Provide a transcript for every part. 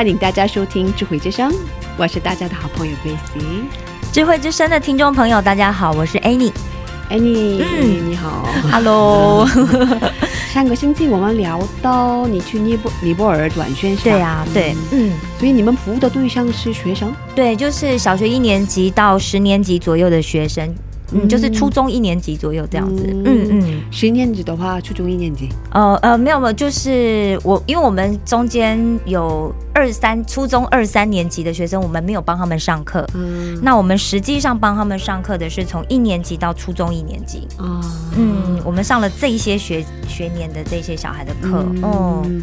欢迎大家收听智慧之声，我是大家的好朋友 Gracie。智慧之声的听众朋友，大家好，我是 Annie。Annie，、嗯。你好。Hello，上个星期我们聊到你去尼泊尼泊尔转学生，对啊，对，嗯，所以你们服务的对象是学生，对，就是小学一年级到十年级左右的学生，嗯，嗯就是初中一年级左右这样子，嗯。嗯嗯，十年级的话，初中一年级。呃呃，没有没有，就是我，因为我们中间有二三初中二三年级的学生，我们没有帮他们上课。嗯。那我们实际上帮他们上课的是从一年级到初中一年级，啊，嗯，我们上了这一些学学年的这些小孩的课，哦、嗯，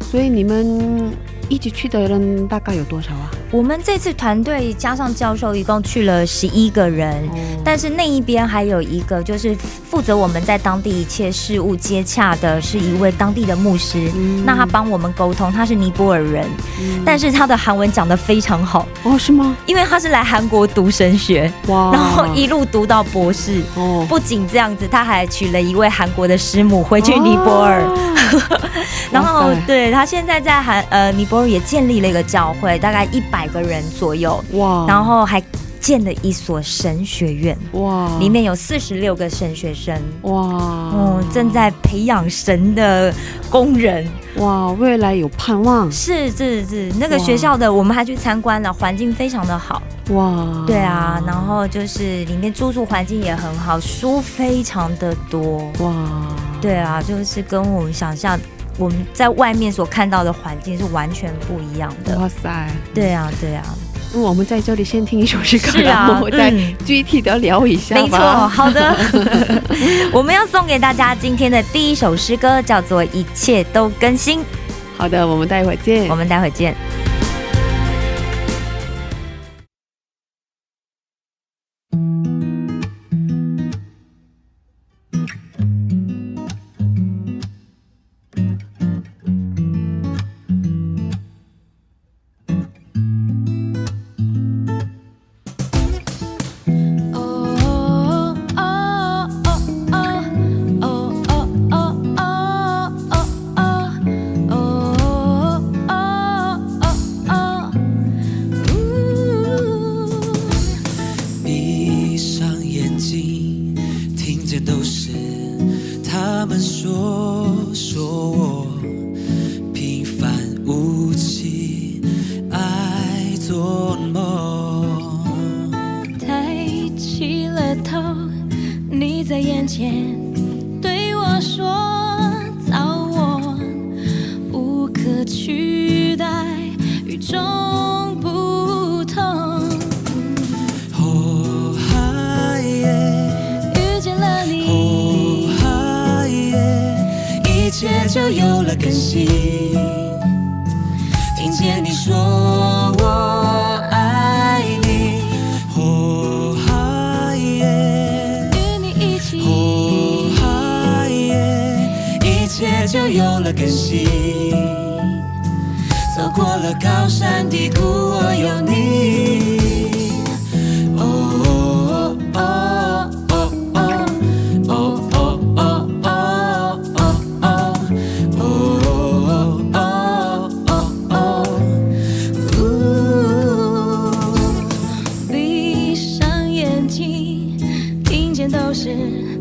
所以你们一起去的人大概有多少啊？我们这次团队加上教授，一共去了十一个人。哦但是那一边还有一个，就是负责我们在当地一切事务接洽的，是一位当地的牧师。嗯那他帮我们沟通，他是尼泊尔人，嗯但是他的韩文讲得非常好，哦是吗？因为他是来韩国读神学，哇，然后一路读到博士。哦不仅这样子，他还娶了一位韩国的师母回去尼泊尔。哦 然后对他现在在韩呃尼泊尔也建立了一个教会，大概一百个人左右，哇，然后还建了一所神学院，哇。里面有四十六个神学生，哇，嗯，正在培养神的工人。哇，未来有盼望。是是是，那个学校的我们还去参观了，环境非常的好。哇，对啊，然后就是里面住宿环境也很好，书非常的多。哇，对啊，就是跟我们想象我们在外面所看到的环境是完全不一样的。哇塞，对啊，对啊，那我们在这里先听一首诗歌，啊然后我再嗯具体的聊一下吧。没错，好的。我们要送给大家今天的第一首诗歌，叫做《一切都更新》。好的，我们待会儿见我。们待会儿见。是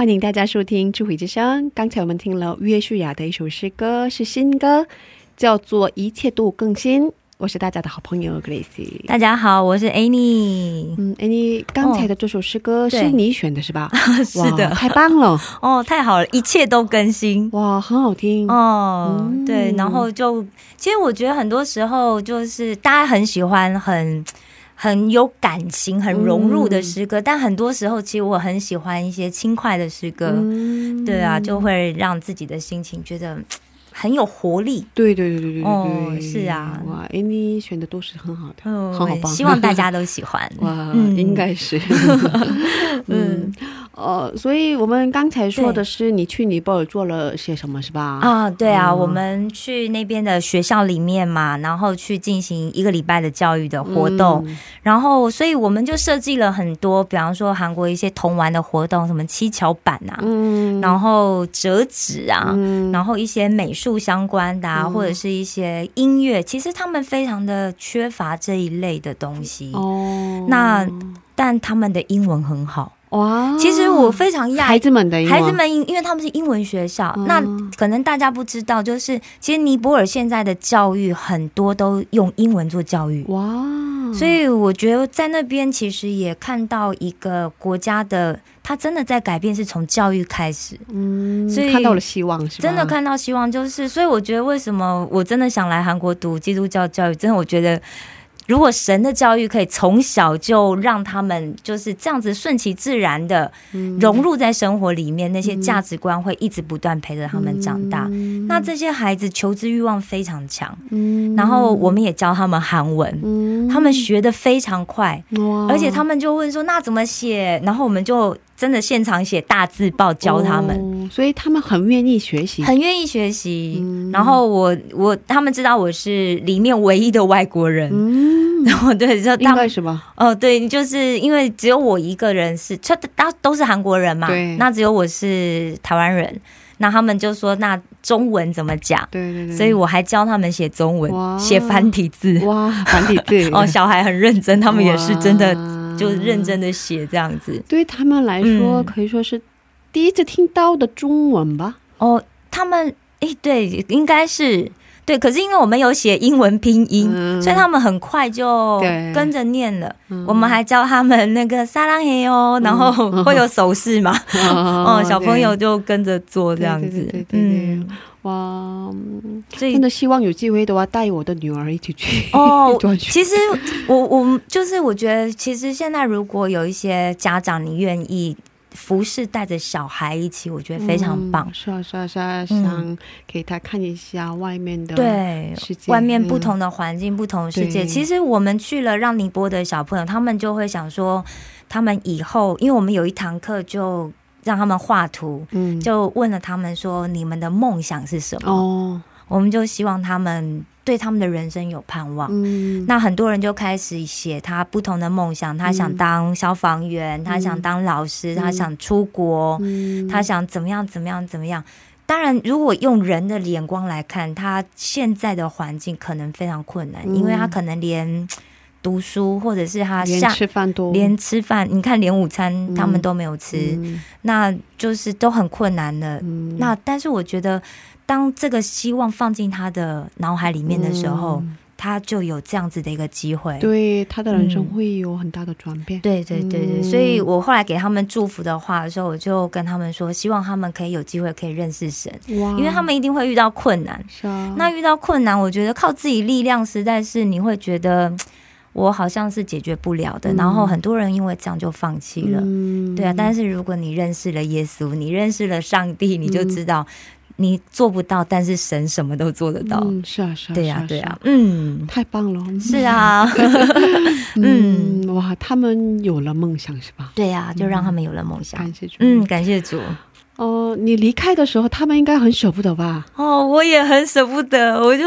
欢迎大家收听《智慧之声》。刚才我们听了约书亚的一首诗歌，是新歌，叫做《一切都更新》。我是大家的好朋友 Gracie。大家好，我是 Annie。嗯，，Annie，刚才的这首诗歌是你选的是吧？是的太棒了！哦，太好了，一切都更新。哇，很好听。哦，嗯对，然后就，其实我觉得很多时候就是大家很喜欢很很有感情、很融入的诗歌，但很多时候其实我很喜欢一些轻快的诗歌，嗯。对啊，就会让自己的心情觉得 很有活力。对对对对对对哦，是啊。哇，哎，你选的都是很好的，嗯，好好棒。希望大家都喜欢。哇，嗯。应该是，嗯，呃，所以我们刚才说的是你去尼泊尔做了些什么，是吧？啊，对啊，嗯。我们去那边的学校里面嘛，然后去进行一个礼拜的教育的活动，嗯。然后所以我们就设计了很多，比方说韩国一些童玩的活动，什么七巧板啊，嗯。然后折纸啊。嗯。然后一些美术相关的或者是一些音乐，其实他们非常的缺乏这一类的东西，哦，那但他们的英文很好。哇，其实我非常讶异孩子们的孩子们因因为他们是英文学校，嗯。那可能大家不知道，就是其实尼泊尔现在的教育很多都用英文做教育，哇，所以我觉得在那边其实也看到一个国家的，他真的在改变，是从教育开始，嗯，所以看到了希望，是吧？真的看到希望，就是所以我觉得为什么我真的想来韩国读基督教教育，真的我觉得。如果神的教育可以从小就让他们就是这样子顺其自然的融入在生活里面，那些价值观会一直不断陪着他们长大。那这些孩子求知欲望非常强，嗯。然后我们也教他们韩文，嗯。他们学的非常快，而且他们就问说那怎么写，然后我们就真的现场写大字报教他们。哦所以他们很愿意学习，很愿意学习，嗯。然后我我他们知道我是里面唯一的外国人，嗯，然 后对，就应他们该是吧？哦，对，就是因为只有我一个人是，这大都是韩国人嘛。对，那只有我是台湾人，那他们就说那中文怎么讲？对对对，所以我还教他们写中文，写繁体字。哇，繁体字。哦，小孩很认真，他们也是真的哇就认真的写这样子。对他们来说，嗯可以说是第一次听到的中文吧？哦，他们诶，对，应该是对，可是因为我们有写英文拼音，嗯。所以他们很快就跟着念了。嗯。我们还教他们那个撒浪嘿哦，然后会有手势嘛，哦，小朋友就跟着做这样子。对对对对，对嗯，哇，真的希望有机会的话，带我的女儿一起去。哦其实我我就是我觉得，其实现在如果有一些家长你愿意服饰带着小孩一起，我觉得非常棒。嗯是啊，是啊，是啊，想给他看一下外面的对外面不嗯同的环境、不同的世界。其实我们去了让尼泊的小朋友，他们就会想说，他们以后，因为我们有一堂课就让他们画图，嗯，就问了他们说，你们的梦想是什么？哦，我们就希望他们对他们的人生有盼望。嗯，那很多人就开始写他不同的梦想，他想当消防员，他想当老师，他想出国，嗯。他想怎么样怎么样怎么样。当然，如果用人的眼光来看，他现在的环境可能非常困难，嗯因为他可能连读书或者是他连下吃饭都连吃饭，你看连午餐嗯。他们都没有吃，嗯。那就是都很困难的。嗯。那但是我觉得，当这个希望放进他的脑海里面的时候，嗯。他就有这样子的一个机会。对他的人生嗯会有很大的转变。对对对对，嗯。所以我后来给他们祝福的话的时候，我就跟他们说，希望他们可以有机会可以认识神，因为他们一定会遇到困难。是啊，那遇到困难，我觉得靠自己力量实在是你会觉得我好像是解决不了的，嗯。然后很多人因为这样就放弃了。嗯。对啊，但是如果你认识了耶稣，你认识了上帝，你就知道你做不到，但是神什么都做得到。嗯，是啊，是啊，对呀、对呀、嗯，太棒了，是啊，嗯嗯，哇，他们有了梦想是吧？对呀、就让他们有了梦想。感谢主，嗯，，感谢主。哦，你离开的时候，他们应该很舍不得吧？哦，我也很舍不得，我就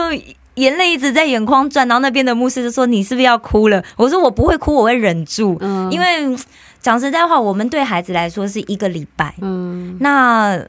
眼泪一直在眼眶转。然后那边的牧师就说：“你是不是要哭了？”我说：“我不会哭，我会忍住。嗯，因为讲实在话，我们对孩子来说是一个礼拜，嗯那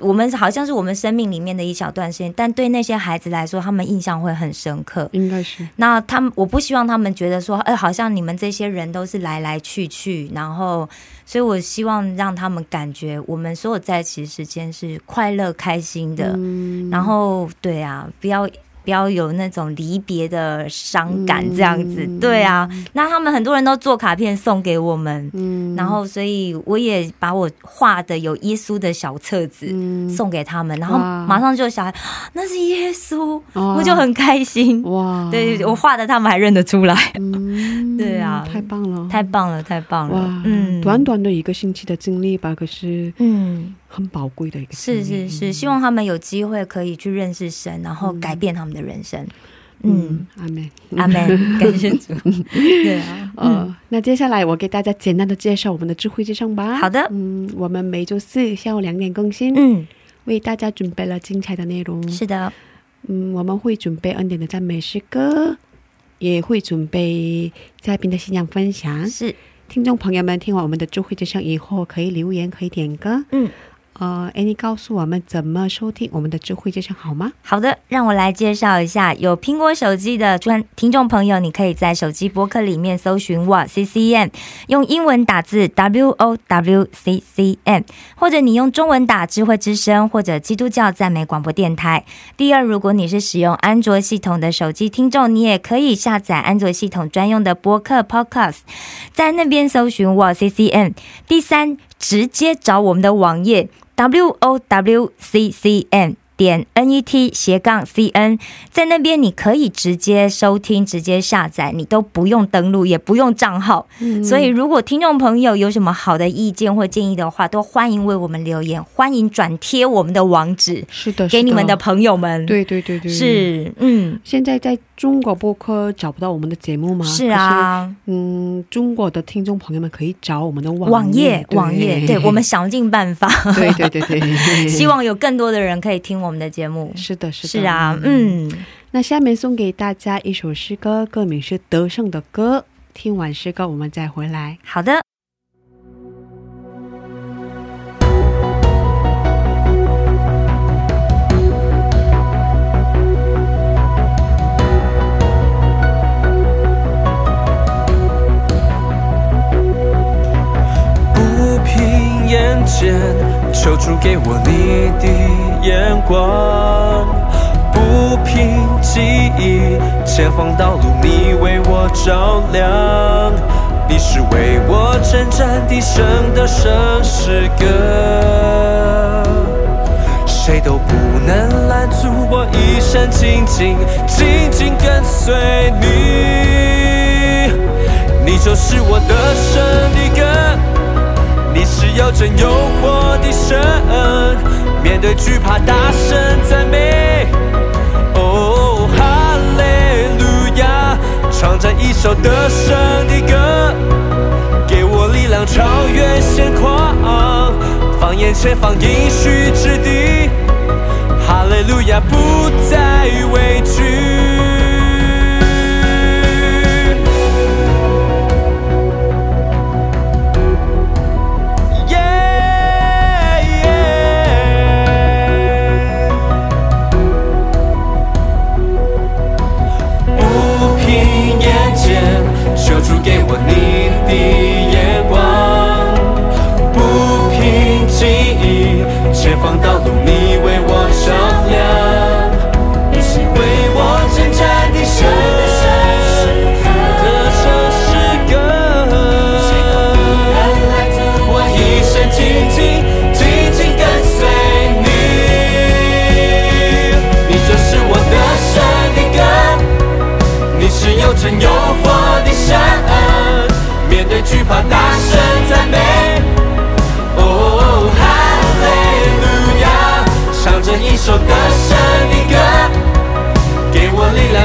我们好像是我们生命里面的一小段时间，但对那些孩子来说，他们印象会很深刻。应该是，那他们，我不希望他们觉得说，哎、好像你们这些人都是来来去去，然后，所以我希望让他们感觉我们所有在一起的时间是快乐、开心的。嗯然后，对啊，不要不要有那种离别的伤感这样子。嗯。对啊，那他们很多人都做卡片送给我们，嗯。然后所以我也把我画的有耶稣的小册子。嗯。送给他们，然后马上就有小孩，啊那是耶稣，哦我就很开心。哇，对，我画的他们还认得出来，嗯 对啊。太棒了，太棒了，太棒了，。嗯，短短的一个星期的经历吧，可是嗯，很宝贵的一个是，是是，希望他们有机会可以去认识神，然后改变他们的人生。嗯，，阿门，阿门，感谢主。对啊，嗯，呃，那接下来我给大家简单的介绍我们的智慧之声吧。好的嗯，我们每周四下午两点更新，嗯，为大家准备了精彩的内容。是的，嗯，我们会准备恩典的赞美诗歌，也会准备嘉宾的信仰分享。是，听众朋友们听完我们的智慧之声以后，可以留言，可以点歌。嗯，呃，Annie 告诉我们怎么收听我们的智慧之声好吗？好的，让我来介绍一下，有苹果手机的专听众朋友，你可以在手机播客里面搜寻我 C C M，用英文打字 W O W C C M，或者你用中文打智慧之声或者基督教赞美广播电台。第二，如果你是使用安卓系统的手机听众，你也可以下载安卓系统专用的播客 Podcast，在那边搜寻我 C C M。第三，直接找我们的网页 w o w c c n 点 n e t 斜杠 c n，在那边你可以直接收听、直接下载，你都不用登录，也不用账号。嗯所以，如果听众朋友有什么好的意见或建议的话，都欢迎为我们留言，欢迎转贴我们的网址是的，给你们的朋友们。，对对对对，。是，嗯，现在在中国播客找不到我们的节目吗？是啊，是。嗯，中国的听众朋友们可以找我们的网网页，网页，对 我们想尽办法，对对对对，希望有更多的人可以听我们的节目。是的，是的，是啊，嗯，那下面送给大家一首诗歌，歌名是《得胜的歌》。听完诗歌，我们再回来。好的。光；不凭记忆，前方道路你为我照亮。你是为我征战的胜的胜诗歌，谁都不能拦阻我一生紧紧紧紧跟随你。你就是我的胜的歌。你是有真有活的神，面对惧怕大声赞美。哦，哈利路亚，唱着一首得胜的歌，给我力量超越现况，放眼前方应许之地。哈利路亚，不再畏惧。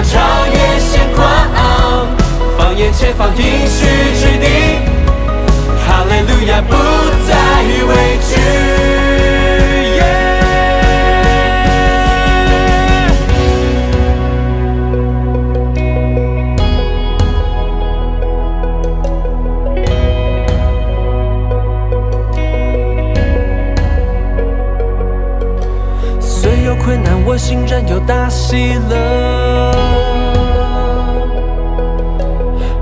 超越现况，放眼前方应许之地。哈利路亚，不再畏惧。我心仍有大喜乐。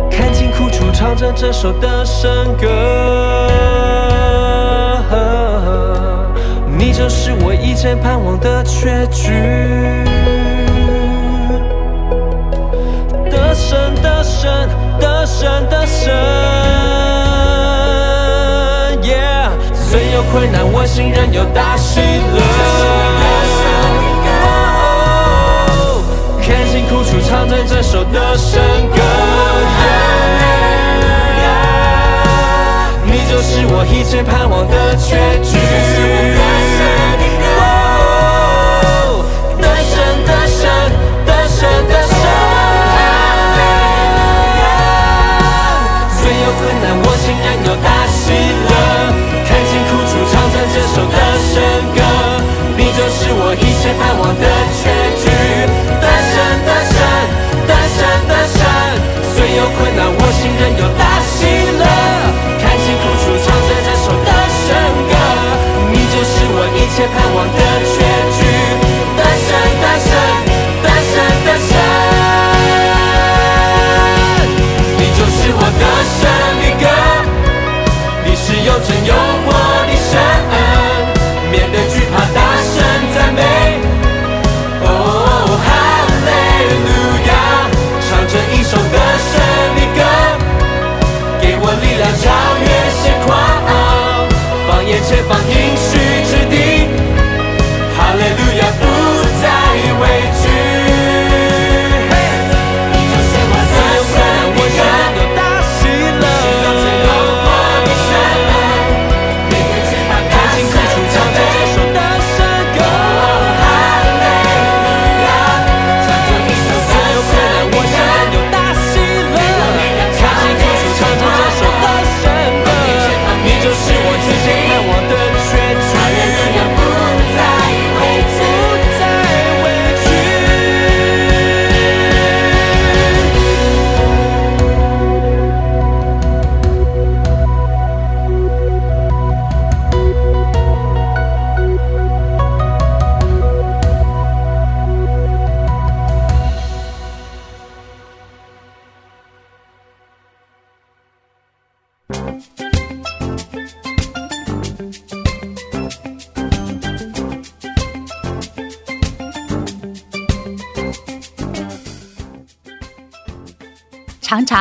看清苦楚，唱着这首的圣歌。你就是我一切盼望的确据。得胜，得胜，得胜，得胜。Yeah，虽有困难，我心仍有大喜乐。唱着这首的圣歌。你就是我一切盼望的确据。哦得胜，得胜，得胜，得胜。虽有困难，我心仍有大喜乐。看清苦楚，唱着这首的圣歌。你就是我一切盼望的确难，我心仍有大喜乐。看清苦楚，唱着这首的圣歌。你就是我一切盼望的全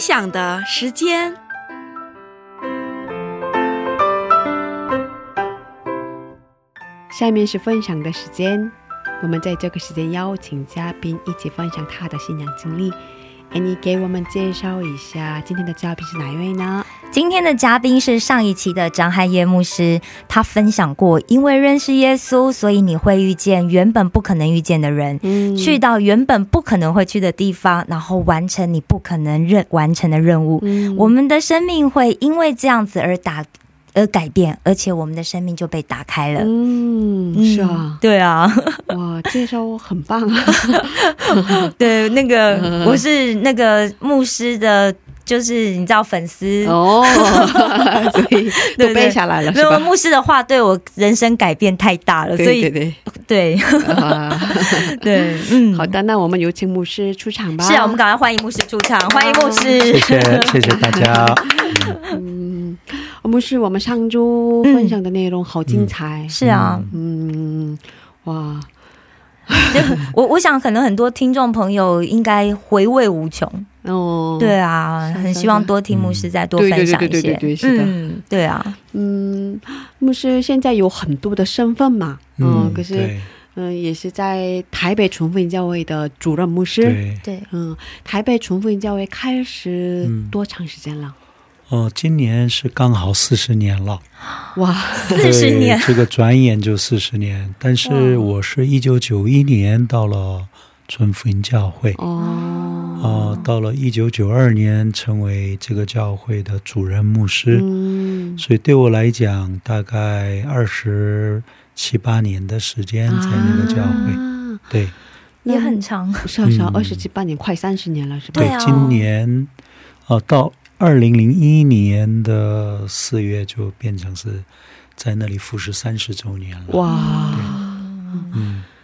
分享的时间，下面是分享的时间。我们在这个时间邀请嘉宾一起分享他的信仰经历。哎，你给我们介绍一下今天的嘉宾是哪一位呢？今天的嘉宾是上一期的张汉业牧师，他分享过，因为认识耶稣，所以你会遇见原本不可能遇见的人，嗯去到原本不可能会去的地方，然后完成你不可能任完成的任务。嗯我们的生命会因为这样子而打而改变，而且我们的生命就被打开了。嗯，是啊，对啊，哇，介绍我很棒啊。对，那个、嗯我是那个牧师的，就是你知道粉丝。哦，所以都对对背下来了，没有是吧？牧师的话对我人生改变太大了，所以对对对 对，嗯，好的，那我们有请牧师出场吧。是啊，我们赶快欢迎牧师出场，欢迎牧师。谢谢谢谢大家。嗯，牧师，我们上周分享的内容好精彩。是啊，嗯，哇，我我想可能很多听众朋友应该回味无穷。哦，对啊，很希望多听牧师再多分享一对对对些。对对是的。嗯，对啊，嗯，牧师现在有很多的身份嘛，嗯，可是对。嗯，也是在台北纯福音教会的主任牧师。对，嗯，台北纯福音教会开始嗯。多长时间了？哦，今年是刚好四十年了，哇，四十年。这个转眼就四十年。但是我是一九九一年到了纯福音教会，哦，哦，到了一九九二年成为这个教会的主任牧师，嗯，所以对我来讲，大概二十七八年的时间在那个教会。啊。对。也很长。是啊是啊，嗯。二十七八年，快三十年了，是吧？对啊。今年哦，到二零零一年的四月就变成是在那里服侍三十周年了。哇，嗯，那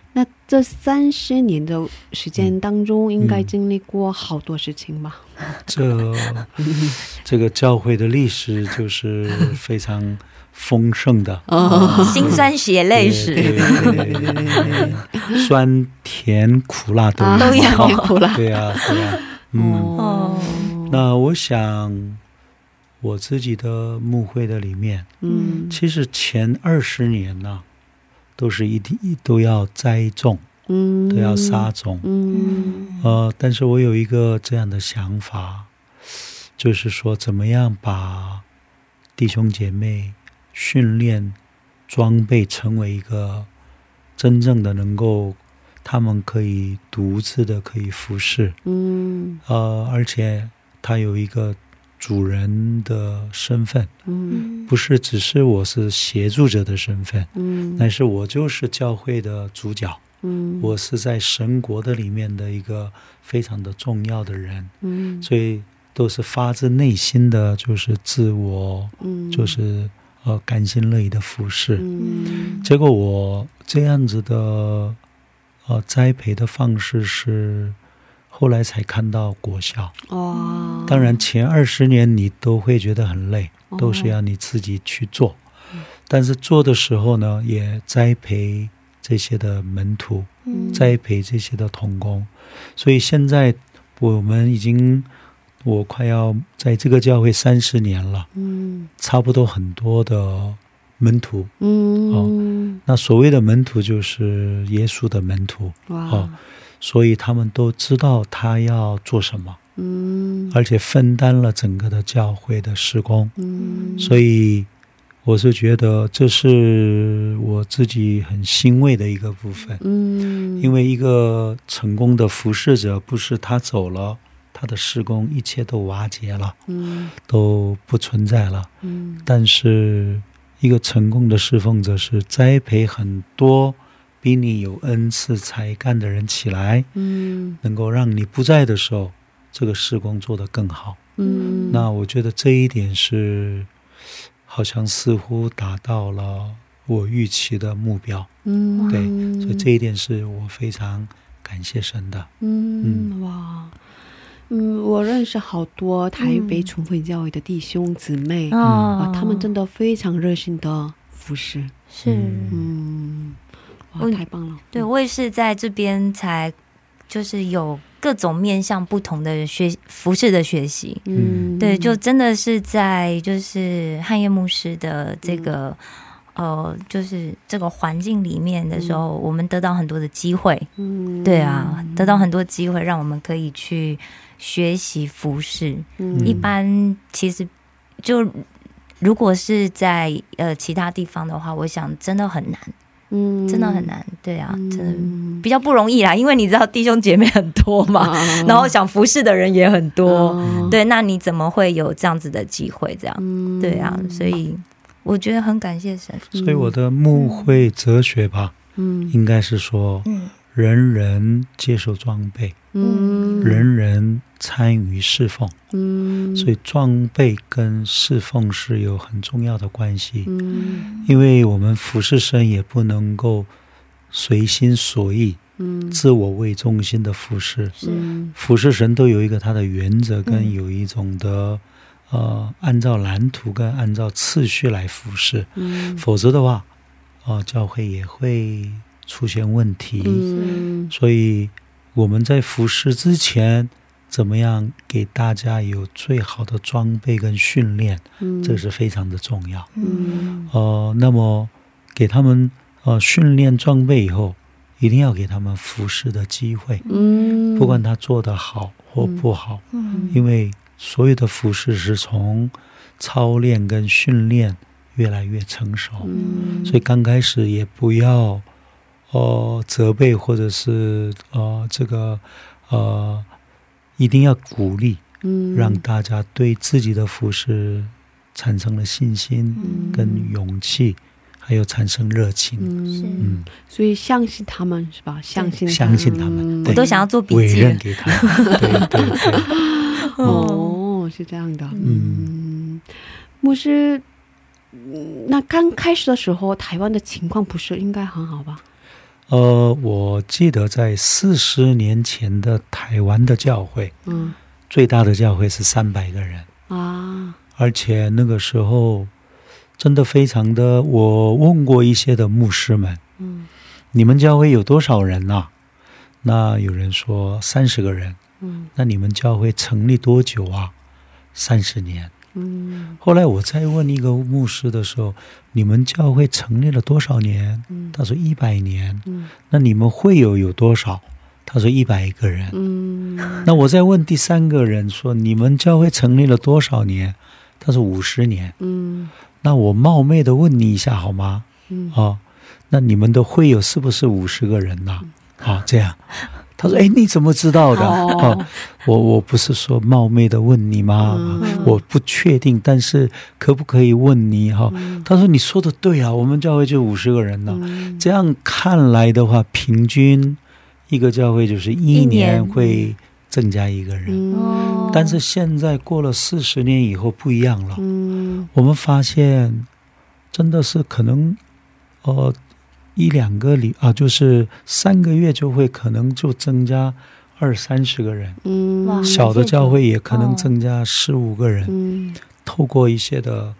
这三十年的时间当中，应该经历过好多事情吧？这 这个教会的历史就是非常丰盛的，哦，辛酸血泪史，对对对对对 酸甜苦辣都啊都有酸甜苦辣。对啊，对啊，嗯。哦，那我想，我自己的牧会的里面，嗯。其实前二十年呢、都是一定都要栽种，嗯，都要撒种。嗯。呃，但是我有一个这样的想法，就是说，怎么样把弟兄姐妹训练、装备成为一个真正的能够，他们可以独自的可以服侍，嗯。呃，而且他有一个主人的身份，嗯。不是只是我是协助者的身份，嗯，但是我就是教会的主角，嗯。我是在神国的里面的一个非常的重要的人，嗯。所以都是发自内心的，就是自我，嗯。就是呃甘心乐意的服侍。嗯。结果我这样子的呃栽培的方式是后来才看到国校。哦，当然前二十年你都会觉得很累，哦都是要你自己去做。但是做的时候呢，也栽培这些的门徒，嗯栽培这些的童工。所以现在我们已经，我快要在这个教会三十年了，嗯差不多很多的门徒。嗯那所谓的门徒就是耶稣的门徒。哇哦所以他们都知道他要做什么，嗯而且分担了整个的教会的施工。嗯所以我是觉得这是我自己很欣慰的一个部分，嗯，因为一个成功的服侍者，不是他走了，他的施工一切都瓦解了，嗯都不存在了。嗯但是一个成功的侍奉者是栽培很多比你有恩赐才干的人起来，嗯。能够让你不在的时候，这个施工做得更好。嗯，那我觉得这一点是，好像似乎达到了我预期的目标。嗯。对所以这一点是我非常感谢神的。嗯哇。嗯，我认识好多台北重会教会的弟兄姊妹，哦啊，他们真的非常热心的服侍，是，嗯嗯，哇，太棒了，对我也是在这边才就是有各种面向不同的学服饰的学习。嗯，对，就真的是在就是汉业牧师的这个、呃，就是这个环境里面的时候，我们得到很多的机会。嗯，对啊，得到很多机会，让我们可以去学习服饰。嗯。一般其实就如果是在呃其他地方的话，我想真的很难，嗯真的很，难。对啊，真的嗯比较不容易啦，因为你知道弟兄姐妹很多嘛，啊然后想服侍的人也很多。啊对，那你怎么会有这样子的机会？这样，嗯对啊，所以我觉得很感谢神。所以我的牧会哲学吧，嗯应该是说，嗯人人接受装备，嗯。人人参与侍奉，嗯，所以装备跟侍奉是有很重要的关系。嗯。因为我们服侍神也不能够随心所欲、嗯。自我为中心的服侍。嗯服侍神都有一个他的原则，跟嗯。有一种的、呃，按照蓝图跟按照次序来服侍。嗯。否则的话，哦、教会也会出现问题。嗯。所以我们在服侍之前，怎么样给大家有最好的装备跟训练，嗯，这是非常的重要。嗯。呃，那么给他们呃训练装备以后，一定要给他们服侍的机会，嗯，不管他做得好或不好，嗯。因为所有的服侍是从操练跟训练越来越成熟，嗯，所以刚开始也不要呃责备或者是呃这个呃一定要鼓励，嗯让大家对自己的服饰产生了信心嗯跟勇气，还有产生热情。嗯，嗯，所以相信他们是吧？相信相信他们我都想要做笔委记了。任给他，对对对，哦，是这样的，嗯，牧师，嗯那刚开始的时候，台湾的情况不是应该很好吧？呃，我记得在四十年前的台湾的教会，嗯。最大的教会是三百个人，啊，而且那个时候真的非常的，我问过一些的牧师们，嗯。你们教会有多少人呐、那有人说三十个人，嗯。那你们教会成立多久啊？三十年。嗯后来我再问一个牧师的时候，你们教会成立了多少年？嗯他说一百年。嗯那你们会友有多少？他说一百个人。嗯那我再问第三个人说，你们教会成立了多少年？他说五十年。嗯那我冒昧的问你一下好吗？嗯啊，那你们的会友是不是五十个人呐、啊？这样。他说：“哎，你怎么知道的？哦啊，我我不是说冒昧的问你吗？嗯我不确定，但是可不可以问你哈？”他说：“你说的对啊，我们教会就五十个人呢。嗯这样看来的话，平均一个教会就是一一年年会增加一个人。嗯但是现在过了四十年以后不一样了，嗯我们发现真的是可能，呃，一两个礼啊，就是三个月就会可能就增加二三十个人，嗯。小的教会也可能哦增加十五个人。嗯。透过一些的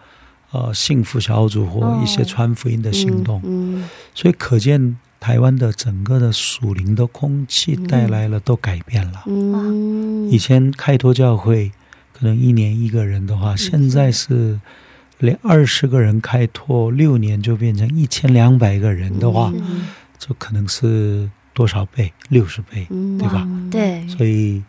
呃幸福小组或一些哦传福音的行动，嗯所以可见台湾的整个的属灵的空气带来了都改变了。嗯。以前开拓教会可能一年一个人的话，现在是连二十个人开拓，六年就变成一千两百个人的话，嗯就可能是多少倍？六十倍，嗯对吧？对，所以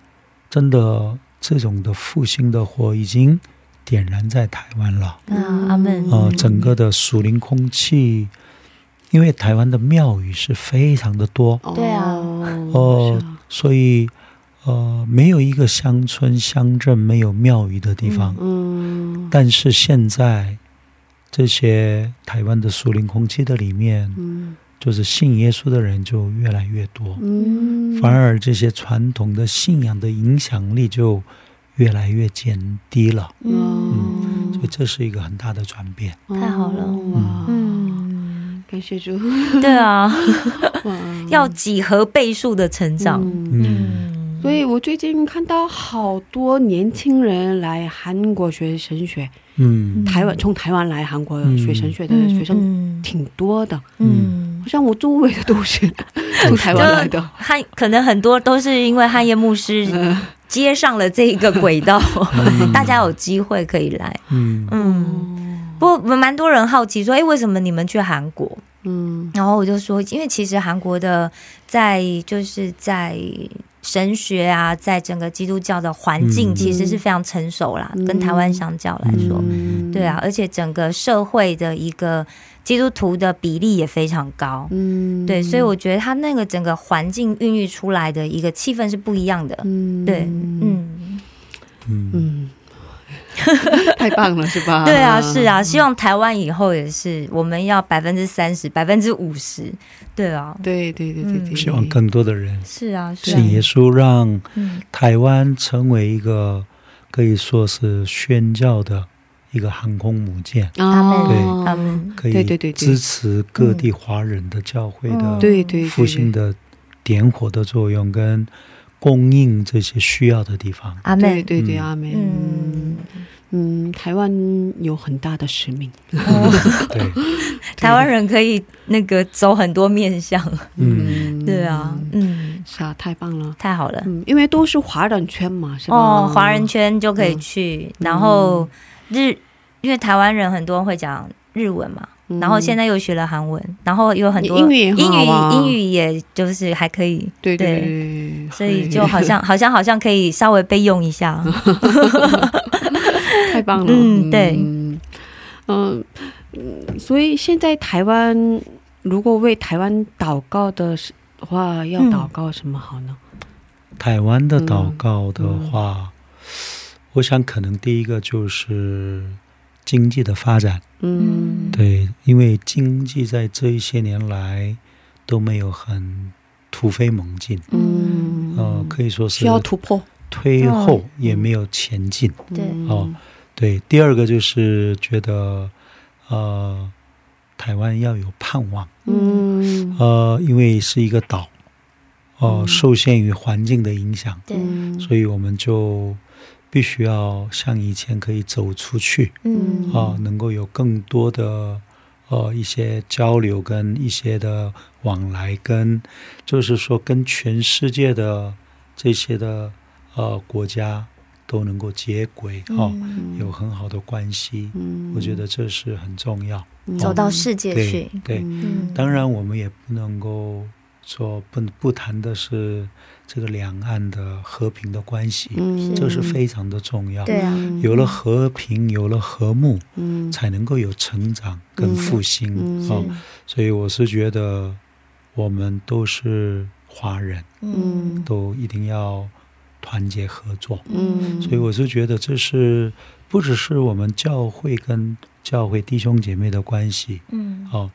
真的这种的复兴的火已经点燃在台湾了。啊，阿门，呃，整个的属灵空气，因为台湾的庙宇是非常的多，哦对啊哦所以呃，没有一个乡村乡镇没有庙宇的地方。嗯但是现在这些台湾的属灵空气的里面，嗯。就是信耶稣的人就越来越多，嗯，反而这些传统的信仰的影响力就越来越减低了。嗯。所以这是一个很大的转变。太好了。哇，嗯，感谢主，对啊，要几何倍数的成长，嗯，所以我最近看到好多年轻人来韩国学神学，嗯。台湾从台湾来韩国嗯学神学的学生嗯。挺多的，嗯。好，像我周围的都是从台湾来的。汉可能很多都是因为汉业牧师接上了这一个轨道，大家有机会可以来。嗯。嗯，不过蛮多人好奇说，哎，为什么你们去韩国？嗯。然后我就说，因为其实韩国的在就是在神学啊，在整个基督教的环境嗯。其实是非常成熟啦，嗯。跟台湾相较来说，嗯。对啊，，而且整个社会的一个基督徒的比例也非常高。嗯。对，所以我觉得他那个整个环境孕育出来的一个气氛是不一样的。嗯。对，嗯，嗯。嗯，太棒了，是吧？对啊，是啊，希望台湾以后也是，我们要百分之三十、百分之五十，对啊，对对对对对，希望更多的人是啊，是啊，信耶稣，让嗯。台湾成为一个可以说是宣教的一个航空母舰，阿门，哦。阿门，可以对对对对支持各地华人的教会的对对。复兴的点火的作用，跟供应这些需要的地方。阿门，对对阿妹。嗯，嗯，台湾有很大的使命。对，台湾人可以那个走很多面向，嗯，对啊，嗯，是啊，太棒了。太好了。嗯，因为都是华人圈嘛，是吧？哦，华人圈就可以去，然后日，因为台湾人很多人会讲日文嘛，嗯，然后现在又学了韩文，然后有很多英语英语英语也就是还可以，对对对对，所以就好像好像好像可以稍微备用一下。太棒了。嗯对嗯嗯嗯，所以现在台湾如果为台湾祷告的话，要嗯祷告什么好呢？台湾的祷告的话，嗯我想可能第一个就是经济的发展。嗯，对，因为经济在这一些年来都没有很突飞猛进，嗯，呃，可以说是需要突破。推后也没有前进。对。嗯哦，对，第二个就是觉得，呃，台湾要有盼望，嗯。呃，因为是一个岛，哦、嗯。受限于环境的影响，对，嗯所以我们就必须要像以前可以走出去，嗯。啊、能够有更多的呃一些交流跟一些的往来，跟就是说跟全世界的这些的呃国家都能够接轨哦，嗯有很好的关系，嗯。我觉得这是很重要。走到世界对去，对，嗯。当然我们也不能够说不不谈的是这个两岸的和平的关系，嗯。这是非常的重要。对啊，有了和平，有了和睦，嗯。才能够有成长跟复兴、嗯哦。所以我是觉得，我们都是华人，嗯。都一定要团结合作。嗯。所以我是觉得，这是不只是我们教会跟教会弟兄姐妹的关系嗯。哦，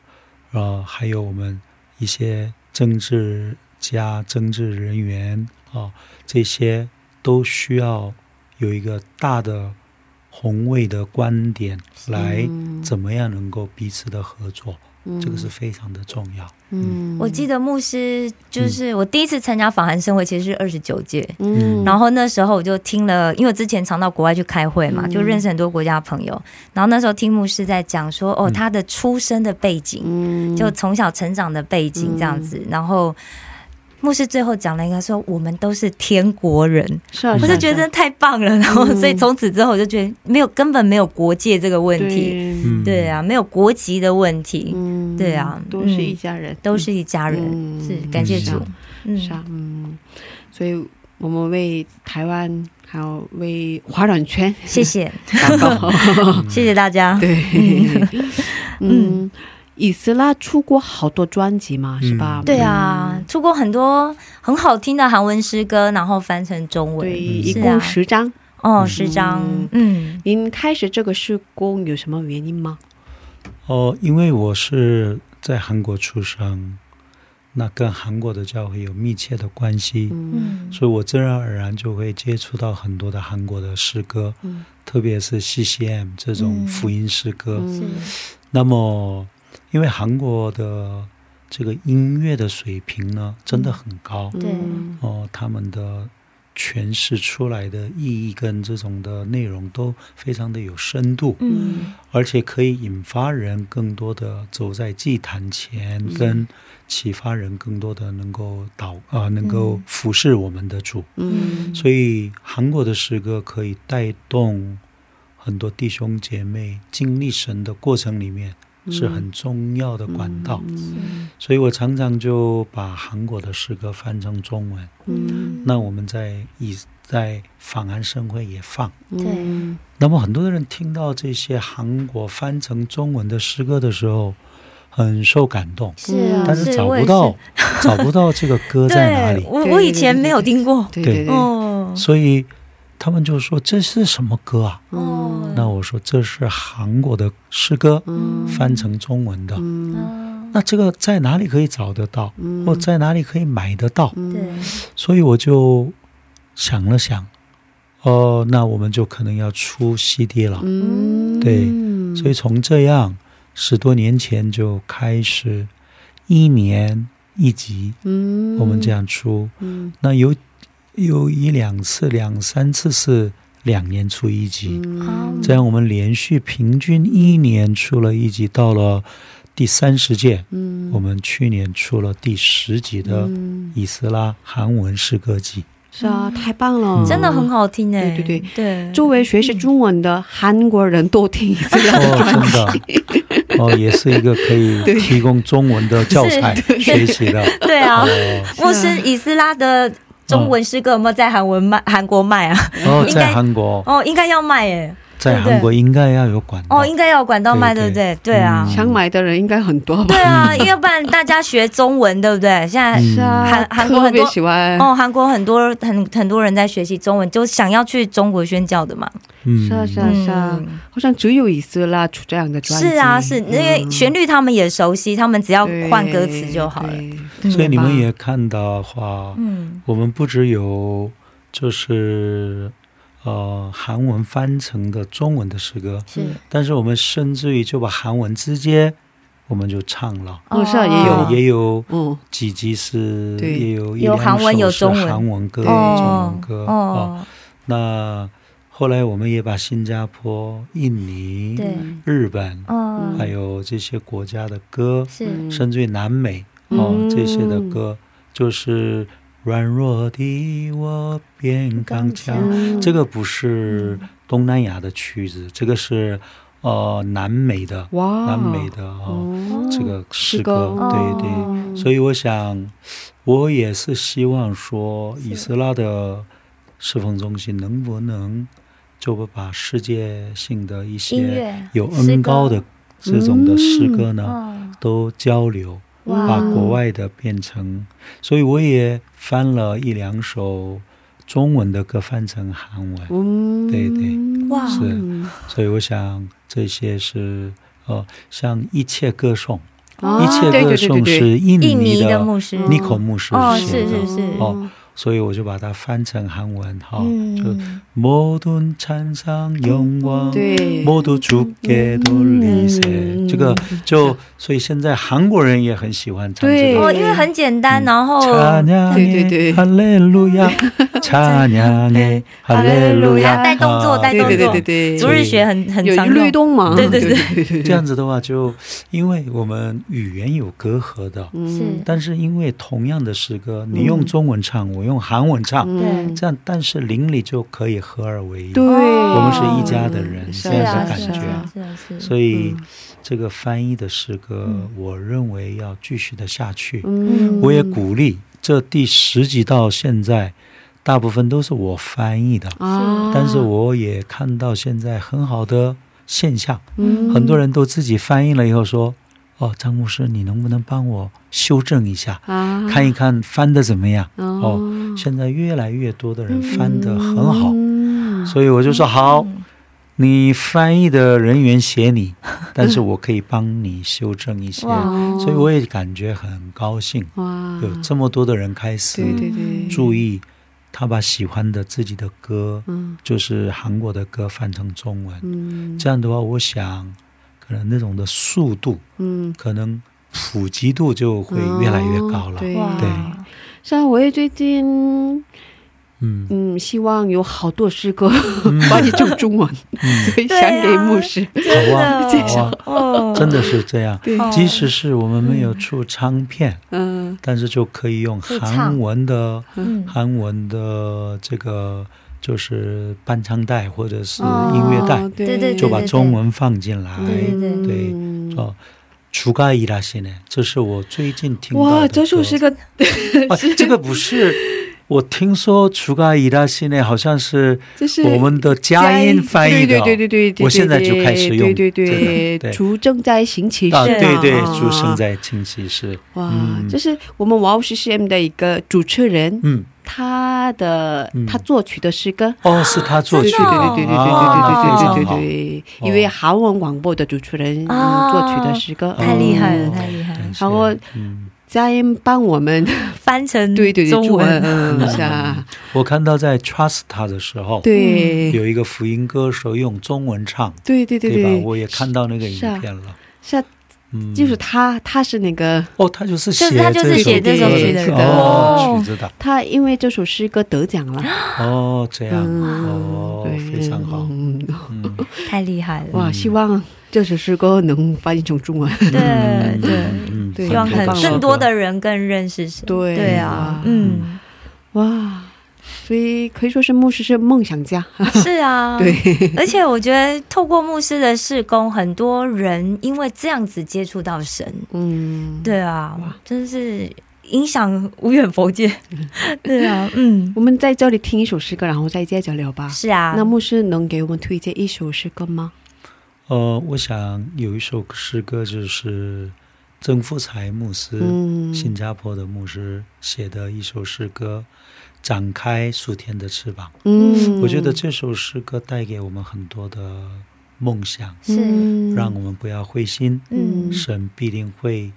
呃，还有我们一些政治家、政治人员啊，这些都需要有一个大的宏伟的观点来怎么样能够彼此的合作，这个是非常的重要。嗯我记得牧师就是我第一次参加访韩盛会，其实是二十九届。嗯然后那时候我就听了，因为我之前常到国外去开会嘛，嗯就认识很多国家的朋友。然后那时候听牧师在讲说，哦，嗯他的出生的背景，嗯就从小成长的背景这样子。然后牧师最后讲了一个说，我们都是天国人，是啊，我就觉得太棒了。然后嗯所以从此之后我就觉得没有根本没有国界这个问题，对。啊，没有国籍的问题，嗯。对啊都是一家人，都是一家人，嗯。是感谢主。嗯。嗯。是啊，嗯，所以我们为台湾还有为华人圈。谢谢。谢谢大家。对，嗯，以斯拉出过好多专辑嘛，是吧？对啊，出过很多很好听的韩文诗歌，然后翻成中嗯，文。对，一共啊十张。哦，十张。嗯您开始这个施工有什么原因吗？哦，因为我是在韩国出生，那跟韩国的教会有密切的关系，嗯嗯所以我自然而然就会接触到很多的韩国的诗歌，嗯特别是 CCM 这种嗯福音诗歌。嗯那么，因为韩国的这个音乐的水平呢，真的很高、对。嗯哦，他们的诠释出来的意义跟这种的内容都非常的有深度，嗯。而且可以引发人更多的走在祭坛前，跟启发人更多的能够导啊、能够服侍我们的主。嗯。所以韩国的诗歌可以带动很多弟兄姐妹经历神的过程里面是很重要的管道。嗯所以我常常就把韩国的诗歌翻成中文。嗯那我们在以在访韩盛会也放。嗯那么很多人听到这些韩国翻成中文的诗歌的时候，很受感动，是啊，但是找不到找不到这个歌在哪里，，我我以前没有听过。对对对，哦所以他们就说这是什么歌啊？哦，那我说这是韩国的诗歌，嗯。翻成中文的。那这个在哪里可以找得到，嗯。或在哪里可以买得到？所以我就想了想，哦，那我们就可能要出 CD 了。嗯。对。所以从这样十多年前就开始，一年一集，嗯。我们这样出。嗯。那有有一两次、两三次是两年出一集，嗯。这样我们连续平均一年出了一集，到了第三十届，嗯。我们去年出了第十集的嗯。以斯拉韩文诗歌集。是啊，太棒了，真的很好听哎。对对对。对，作为学习中文的韩国人都听一次了。哦，真的，哦，也是一个可以 提供中文的教材学习的。对啊，哦，牧师以斯拉的中文诗歌有没有在韩文卖韩国卖啊？哦，在韩国，哦，应该要卖哎。在韩国应该要有管道。哦，应该要有管道卖，对对不对？对啊，想买的人应该很多吧？对啊，要不然大家学中文，对不对？现在嗯是啊，韩韩国很多喜欢。哦，韩国很多很很多人在学习中文，就想要去中国宣教的嘛。嗯是啊是啊是啊，嗯好像只有以色拉出这样的专辑。是啊，是因为旋律他们也熟悉，他们只要换歌词就好了。所以你们也看到的话，嗯我们不只有就是呃韩文翻成的中文的诗歌，是。但是我们甚至于就把韩文直接我们就唱了。哦。是啊也有。也有嗯几集是也有一有韩文两首是有中文。韩文歌、中文歌哦。哦，那后来我们也把新加坡、印尼、日本，哦，还有这些国家的歌，是。嗯。甚至于南美哦、嗯。这些的歌，就是软弱的我变刚强。嗯这个不是东南亚的曲子，这个是呃南美的，南美的哦。哦。这个诗诗歌，对对，哦所以我想，我也是希望说，以色列的侍奉中心能不能就把世界性的一些乐有恩高的这种的诗歌呢，哦，都交流，哇把国外的变成，所以我也翻了一两首中文的歌翻成韩文，嗯，对对。哇。是。所以我想这些是呃，像一切歌颂，啊一切歌颂是印印尼的尼可牧师哦写的。是是是。哦，所以我就把它翻成韩文哈，就嗯， 모든찬상영광 对， 모두주께돌리세 嗯这个就所以现在韩国人也很喜欢唱这对个。哦，因为很简单，然后 찬양해 对对对 할렐루야 찬양해 할렐루야 带动作带动对对对作对对，逐日学很很有常用，律动嘛？对对对对对这样子的话，就因为我们语言有隔阂的，嗯是但是因为同样的诗歌，你用中文唱，我 用韩文唱，嗯。这样但是邻里就可以合二为一。对，我们是一家的人是这样啊的感觉是啊是啊是啊，所以嗯这个翻译的诗歌，嗯。我认为要继续的下去。嗯，我也鼓励这第十集到现在，大部分都是我翻译的，啊，但是我也看到现在很好的现象，嗯。很多人都自己翻译了以后说：“哦，张牧师，你能不能帮我修正一下，啊。看一看翻的怎么样？”哦。哦，现在越来越多的人翻的很好，嗯。所以我就说好，你翻译的人员写你，但是我可以帮你修正一些，哇所以我也感觉很高兴，哇。有这么多的人开始对对对。注意，他把喜欢的自己的歌，嗯。就是韩国的歌翻成中文，嗯。这样的话，我想可能那种的速度，嗯，可能普及度就会越来越高了。哦对哇，对。是啊，我也最近嗯。嗯，希望有好多诗歌嗯。翻译成中文，嗯，所以想给牧师。好啊，介好啊，哦真的是这样。即使是我们没有出唱片，嗯。但是就可以用韩文的嗯。韩文的这个就是伴唱带或者是哦音乐带，对对对就把中文放进来。对哦，楚伽伊拉西呢？这是我最近听到的。哇，这就是个。啊，这个不是。我听说楚伽伊拉西呢，好像是。这是我们的嘉音翻译的。对对对对对，我现在就开始用。对对对，楚正在行其事。对对，楚正在行其事。哇，这是我们 WuXXM 的一个主持人。嗯。他的嗯他作曲的诗歌。哦，是他作曲对的，对对对对对啊对对对对对，一位韩文广播的主持人作曲的诗歌，太厉害了，哦太厉害了，然后嗯，佳音帮我们，翻成对对对，中文，嗯，是啊，我看到在 Trust 他的时候，对有一个福音歌手用中文唱，对对对对吧？我也看到那个影片了。是啊，嗯，就是他，他是那个哦，他就是就写是他就是写这首曲的歌哦，曲子的。他，因为这首诗歌得奖了，哦，这样。嗯，哦，对。非常好，嗯。嗯，太厉害了，哇，希望这首诗歌能翻译成中文。对对。嗯，对希望很更多的人更认识神。对对啊，嗯，哇，所以可以说是牧师是梦想家，是啊，对，而且我觉得透过牧师的事工，很多人因为这样子接触到神，嗯，对啊哇，真是影响无远佛界。对啊，嗯，我们在这里听一首诗歌，然后再接着聊吧。是啊，那牧师能给我们推荐一首诗歌吗？呃，我想有一首诗歌就是曾富才牧师，嗯。新加坡的牧师写的一首诗歌《展开数天的翅膀》。嗯我觉得这首诗歌带给我们很多的梦想，是，嗯让我们不要灰心，嗯神必定会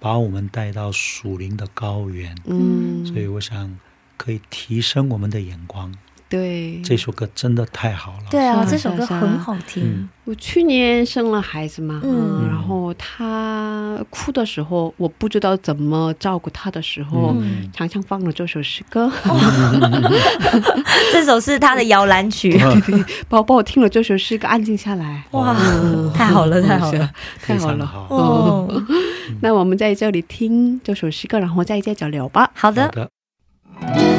把我们带到属灵的高原。嗯，所以我想可以提升我们的眼光。对。这首歌真的太好了。对啊，这首歌很好听。嗯。我去年生了孩子嘛，嗯。嗯，然后他哭的时候，我不知道怎么照顾他的时候，嗯。常常放了这首诗歌，这首是他的摇篮曲，宝宝听了这首诗歌安静下来，哇嗯，太好了，太好了，太好了。好。哦，那我们在这里听这首诗歌，然后再接着聊吧。好的。好，的，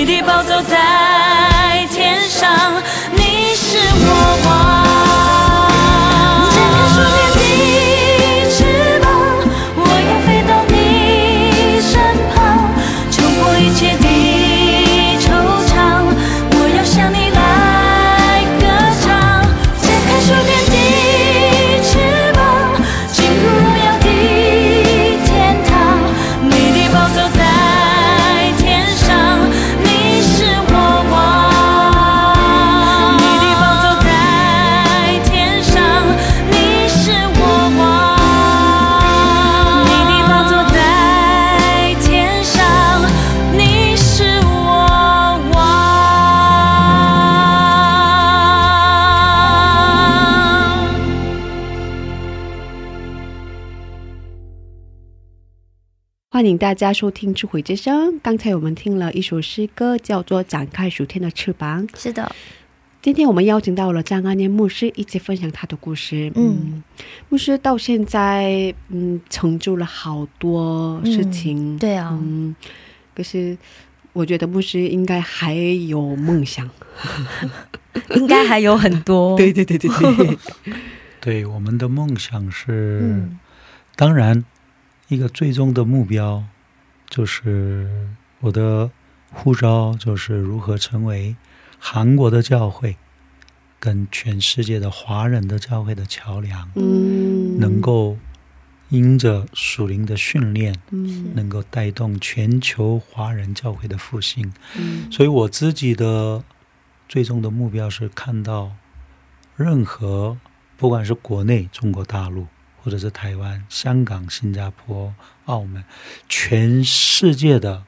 你的暴走在大家收听智慧之声。刚才我们听了一首诗歌，叫做《展开暑天的翅膀》。是的，今天我们邀请到了张安念牧师，一起分享他的故事。嗯牧师到现在，嗯，成就了好多事情。对啊，嗯，可是我觉得牧师应该还有梦想。应该还有很多。对对对对对，对，我们的梦想是，嗯当然，一个最终的目标就是我的护照，就是如何成为韩国的教会跟全世界的华人的教会的桥梁，嗯，能够因着属灵的训练，嗯。能够带动全球华人教会的复兴。嗯。所以我自己的最终的目标是看到任何不管是国内中国大陆，或者是台湾、香港、新加坡、澳门，全世界的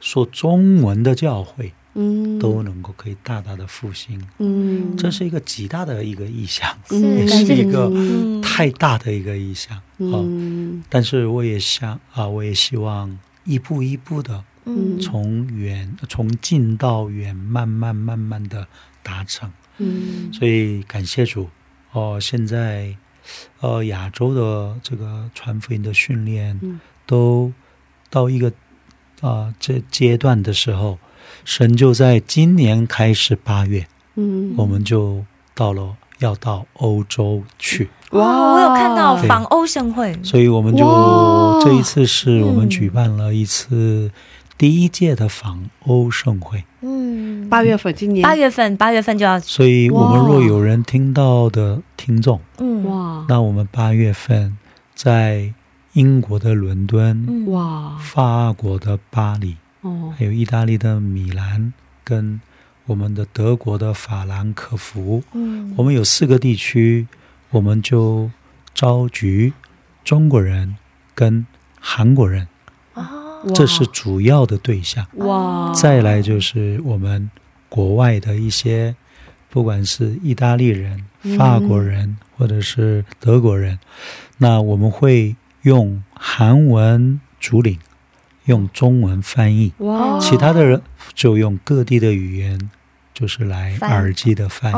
说中文的教会嗯。都能够可以大大的复兴，嗯，这是一个极大的一个意向，嗯也是一个嗯太大的一个意向啊、嗯但是我也想啊，我也希望一步一步的嗯。从远从近到远，慢慢慢慢的达成。嗯。所以感谢主哦，现在呃亚洲的这个传福音的训练嗯。都到一个啊、这阶段的时候，神就在今年开始八月，嗯。我们就到了要到欧洲去，哇，我有看到访欧盛会，所以我们就这一次是我们嗯。举办了一次第一届的访欧盛会。嗯，八月份今年。八月份八月份就要，所以我们若有人听到的听众，嗯。哇。那我们八月份在英国的伦敦、嗯。哇。法国的巴黎，哦。还有意大利的米兰，跟我们的德国的法兰克福，嗯。我们有四个地区，我们就招集中国人跟韩国人，这是主要的对象。哇。再来就是我们国外的一些，不管是意大利人、嗯。法国人、或者是德国人，那我们会用韩文主领，用中文翻译，哇。其他的人就用各地的语言，就是来耳机的翻译。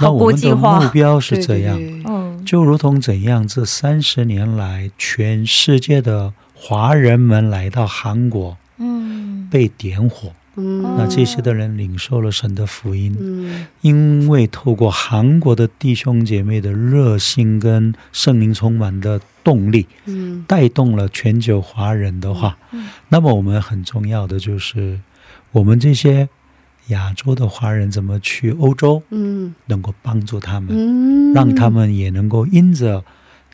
那我们的目标是这样，对对。对嗯就如同怎样，这三十年来，全世界的华人们来到韩国，嗯。被点火，嗯。那这些的人领受了神的福音，嗯。因为透过韩国的弟兄姐妹的热心跟圣灵充满的动力，嗯。带动了全球华人的话，那么我们很重要的就是，我们这些亚洲的华人怎么去欧洲，嗯。能够帮助他们，嗯，让他们也能够因着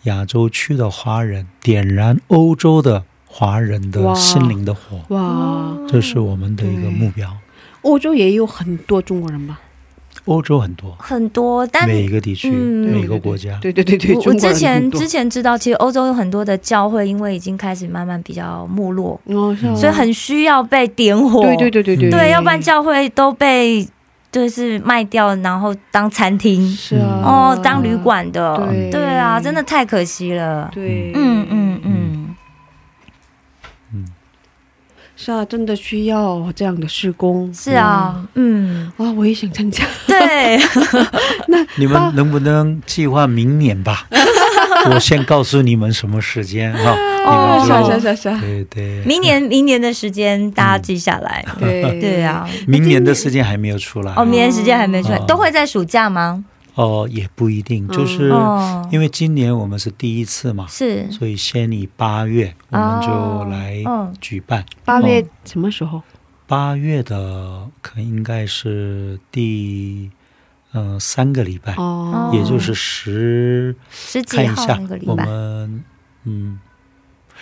亚洲区的华人，点燃欧洲的华人的心灵的火，哇，这是我们的一个目标。欧洲也有很多中国人吧？欧洲很多，很多，但每一个地区、嗯。每个国家，对对对对，我之前之前知道，其实欧洲有很多的教会，因为已经开始慢慢比较没落，所以很需要被点火。对对对对对。对，要不然教会都被就是卖掉，然后当餐厅是啊，哦，当旅馆的。对对啊，真的太可惜了。对，嗯嗯嗯，嗯，是啊，真的需要这样的施工。是啊，嗯，哇，啊，我也想参加。对，那你们能不能计划明年吧？我先告诉你们什么时间哈，哦是啊你们就是啊是啊，对对，明年明年的时间大家记下来。对。对啊，明年的时间还没有出来。哦，明年时间还没出来，哦。都会在暑假吗？哦，也不一定，就是哦，因为今年我们是第一次嘛，是。所以先以八月我们就来哦举办。八月什么时候？八月的可能应该是第呃三个礼拜，哦，也就是十十几看一下号那个礼我。们嗯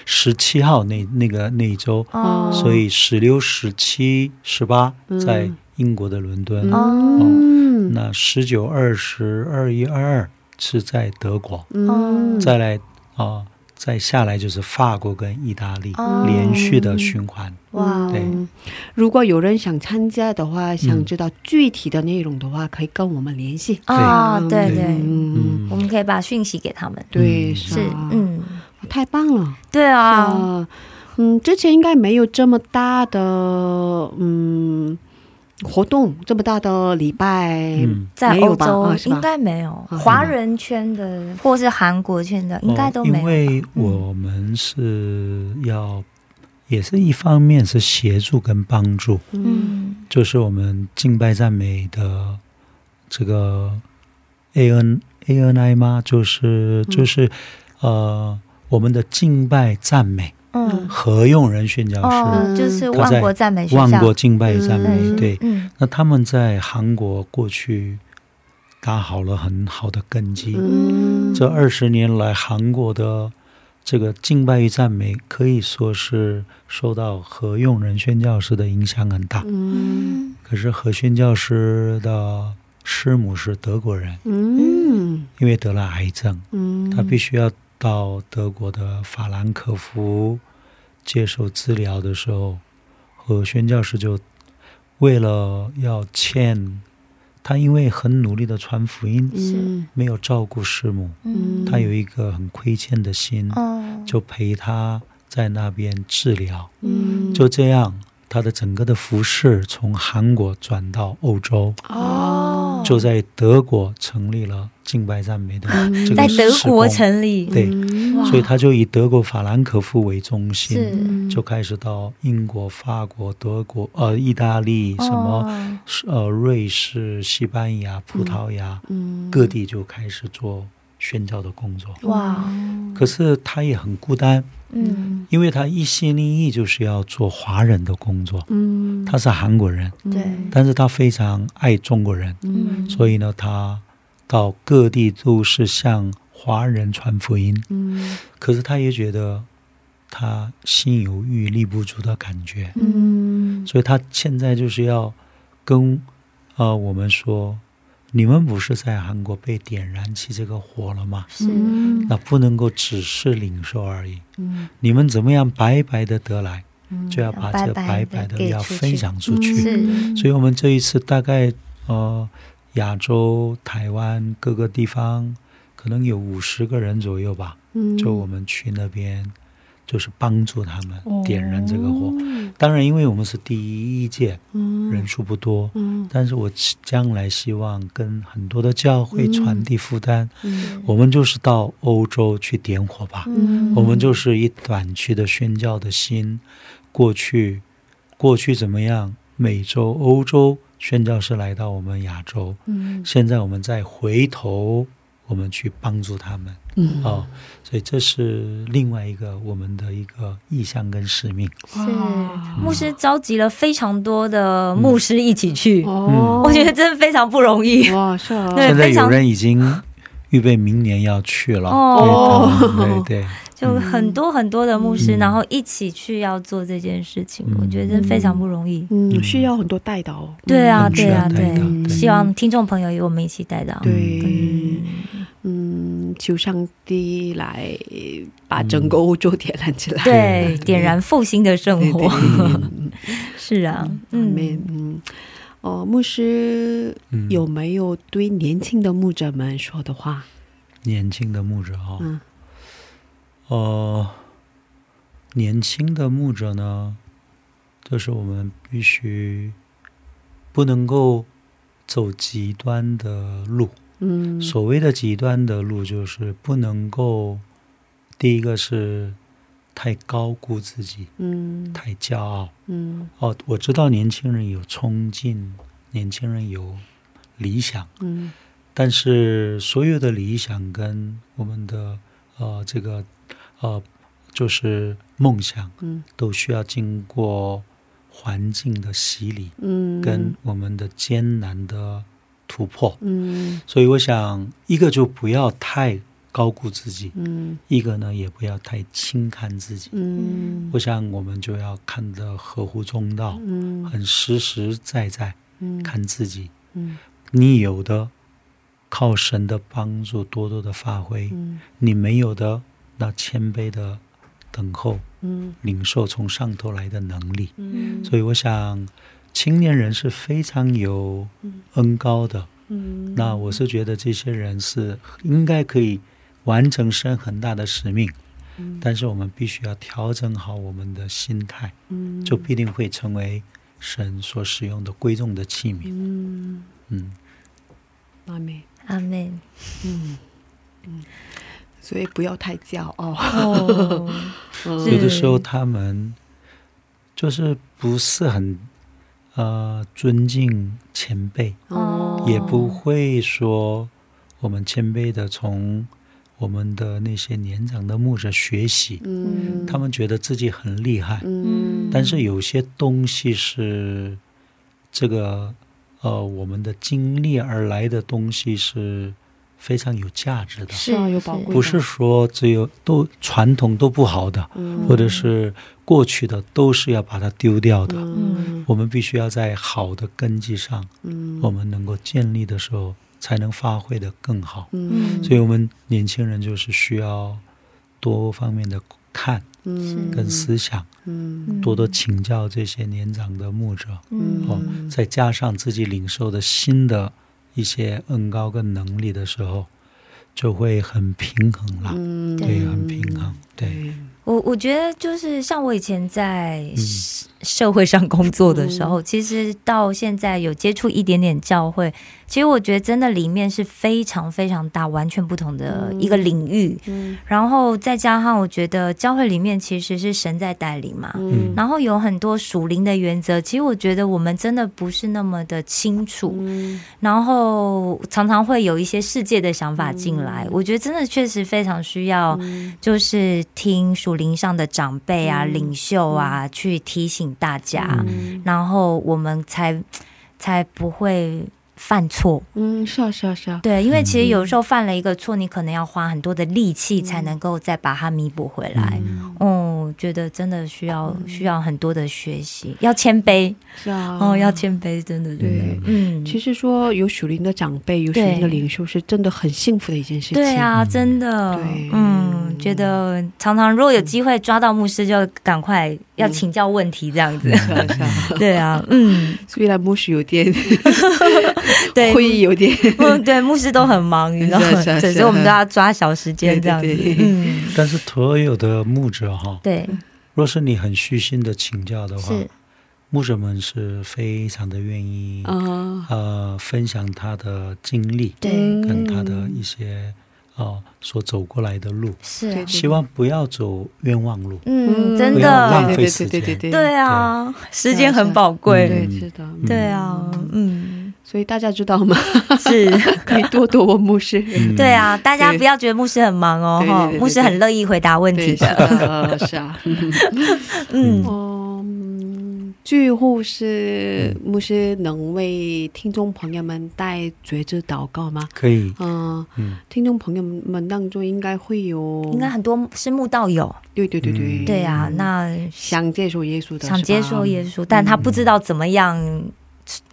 十七号那那个那一周，哦，所以十六、十七、十八嗯。在英国的伦敦，嗯。那十九、二十、二一、二二是在德国，嗯，再来啊、再下来就是法国跟意大利、哦。连续的循环。哇，对。嗯如果有人想参加的话，想知道具体的内容的话，可以跟我们联系。啊，嗯对对，嗯，我们可以把讯息给他们。对，嗯。是。啊，嗯，太棒了。对啊，啊，嗯，之前应该没有这么大的嗯活动，这么大的礼拜，嗯。在欧洲啊应该没有，啊华人圈的或是韩国圈的应该都没有因为。我们是要，也是一方面是协助跟帮助，嗯。嗯就是我们敬拜赞美的这个 A N A N I 吗？就是嗯就是、呃，我们的敬拜赞美嗯，合用人宣教师，哦，就是他在万国赞美学校，万国敬拜与赞美，嗯对。嗯。那他们在韩国过去打好了很好的根基，嗯。这二十年来，韩国的这个敬拜与赞美可以说是受到何用人宣教师的影响很大。嗯。可是何宣教师的师母是德国人，嗯。因为得了癌症，嗯，他必须要到德国的法兰克福接受治疗的时候，和宣教师就为了要欠他，因为很努力的传福音，嗯。没有照顾师母，嗯。他有一个很亏欠的心，哦，就陪他在那边治疗。嗯。就这样，他的整个的服饰从韩国转到欧洲，哦，就在德国成立了敬拜赞美的这在个德国成立，对，嗯所以他就以德国法兰克福为中心，就开始到英国、法国、德国、呃意大利什么、哦呃瑞士、西班牙、葡萄牙、嗯。各地就开始做宣教的工作。哇，可是他也很孤单，嗯。因为他一心一意就是要做华人的工作。嗯。他是韩国人，对，但是他非常爱中国人，嗯。所以呢，他到各地都是向华人传福音。嗯。可是他也觉得他心有余力不足的感觉，嗯。所以他现在就是要跟呃我们说，你们不是在韩国被点燃起这个火了吗？是。那不能够只是领受而已，嗯。你们怎么样白白的得来，就要把这个白白的要分享出去。是所以我们这一次大概呃亚洲、台湾各个地方可能有五十个人左右吧，嗯。就我们去那边就是帮助他们哦。点燃这个火。当然，因为我们是第一届，嗯。人数不多，嗯。但是我将来希望跟很多的教会传递负担。嗯。我们就是到欧洲去点火吧，嗯。我们就是以短期的宣教的心过去，过去怎么样美洲、欧洲宣教士来到我们亚洲，嗯。现在我们再回头，我们去帮助他们。嗯。哦，所以这是另外一个我们的一个意向跟使命。是。牧师召集了非常多的牧师一起去，哦，我觉得真的非常不容易。哇是啊，对现在非常有人已经预备明年要去了，哦。对对对，就很多很多的牧师，嗯。然后一起去要做这件事情，嗯。我觉得真非常不容易。嗯，需要很多带导，对啊，嗯对啊，对希望听众朋友与我们一起带到。对，嗯，嗯，求上帝来把整个欧洲点燃起来，对，点燃复兴的生活。对 是啊，嗯。嗯，嗯，哦，牧师嗯。有没有对年轻的牧者们说的话？年轻的牧者哈、嗯呃，年轻的牧者呢，就是我们必须不能够走极端的路。嗯，所谓的极端的路，就是不能够，第一个是太高估自己，嗯。太骄傲。嗯。哦，我知道年轻人有冲劲，年轻人有理想，嗯。但是所有的理想跟我们的呃这个呃就是梦想，嗯。都需要经过环境的洗礼嗯，跟我们的艰难的突破。嗯。所以我想，一个就不要太高估自己，嗯。一个呢也不要太轻看自己。嗯。我想我们就要看得合乎中道，嗯。很实实在在嗯。看自己。嗯。你有的靠神的帮助多多的发挥，嗯。你没有的那谦卑的等候，嗯领受从上头来的能力。嗯所以我想，青年人是非常有恩高的。嗯，那我是觉得这些人是应该可以完成神很大的使命，嗯但是我们必须要调整好我们的心态，嗯就必定会成为神所使用的贵重的器皿。嗯嗯，阿妹阿门。嗯嗯，所以不要太骄傲。有的时候他们就是不是很呃尊敬前辈，哦。也不会说我们谦卑的从我们的那些年长的牧者学习，嗯，他们觉得自己很厉害，嗯，但是有些东西是这个呃我们的经历而来的东西是非常有价值的，是啊，有宝贵的，不是说只有都传统都不好的，嗯。或者是过去的都是要把它丢掉的。嗯。我们必须要在好的根基上，嗯。我们能够建立的时候，才能发挥的更好。嗯。所以，我们年轻人就是需要多方面的看嗯。跟思想，嗯。多多请教这些年长的牧者，再加上自己领受的新的一些恩高跟能力的时候，就会很平衡了。嗯对，很平衡。对，我我觉得就是像我以前在社社会上工作的时候，其实到现在有接触一点点教会，其实我觉得真的里面是非常非常大、完全不同的一个领域。嗯。然后再加上我觉得教会里面其实是神在带领嘛，嗯。然后有很多属灵的原则，其实我觉得我们真的不是那么的清楚，嗯。然后常常会有一些世界的想法进来，我觉得真的确实非常需要，就是听属灵上的长辈啊、嗯。领袖啊、去提醒大家，嗯。然后我们才才不会犯错。嗯，是啊是啊是啊，对，因为其实有时候犯了一个错，你可能要花很多的力气才能够再把它弥补回来。嗯。哦，觉得真的需要需要很多的学习，要谦卑。是啊，哦，要谦卑，真的真的。对，嗯，其实说有属灵的长辈，有属灵的领袖，是真的很幸福的一件事情。对啊，真的。对，嗯，觉得常常如果有机会抓到牧师，就赶快要请教问题这样子。对啊，嗯，虽然牧师有点 对，会议有点，嗯，对，牧师都很忙，你知道吗？所以我们都要抓小时间这样子对对。对嗯，但是所有的牧者哈，对，若是你很虚心的请教的话，牧者们是非常的愿意啊，呃分享他的经历，对，嗯跟他的一些哦所走过来的路，是希望不要走冤枉路。嗯，真的。浪的，费时间。对对对对对啊，时间很宝贵，对，知道，对啊，嗯，所以大家知道吗？是，可以多多问牧师。嗯。对啊，大家不要觉得牧师很忙哦，哈，对对对对。牧师很乐意回答问题的，的，是啊。嗯，哦，嗯最后是牧师能为听众朋友们带觉知祷告吗？可以，嗯、嗯，听众朋友们当中应该会有，应该很多是慕道友，对对对对，嗯。对啊，那想接受耶稣的，想接受耶稣，但他不知道怎么样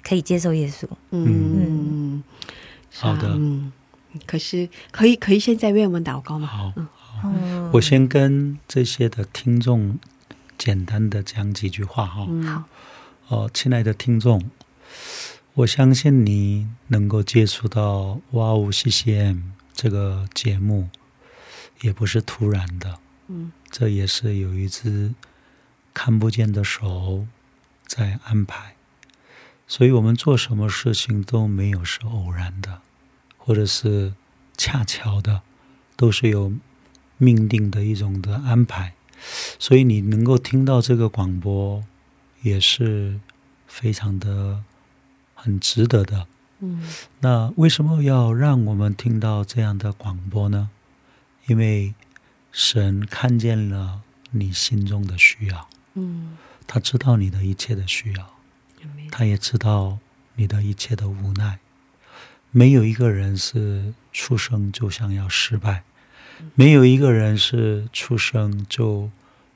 可以接受耶稣，嗯，嗯。啊好的。嗯，可是可以可以现在为我们祷告吗？好，嗯，我先跟这些的听众简单的讲几句话哈。嗯，好，哦，亲爱的听众，我相信你能够接触到哇哦 CCM 这个节目，也不是突然的，嗯，这也是有一只看不见的手在安排，所以我们做什么事情都没有是偶然的，或者是恰巧的，都是有命定的一种的安排，所以你能够听到这个广播。也是非常的很值得的。嗯那为什么要让我们听到这样的广播呢？因为神看见了你心中的需要，嗯，他知道你的一切的需要，他也知道你的一切的无奈。没有一个人是出生就想要失败，没有一个人是出生就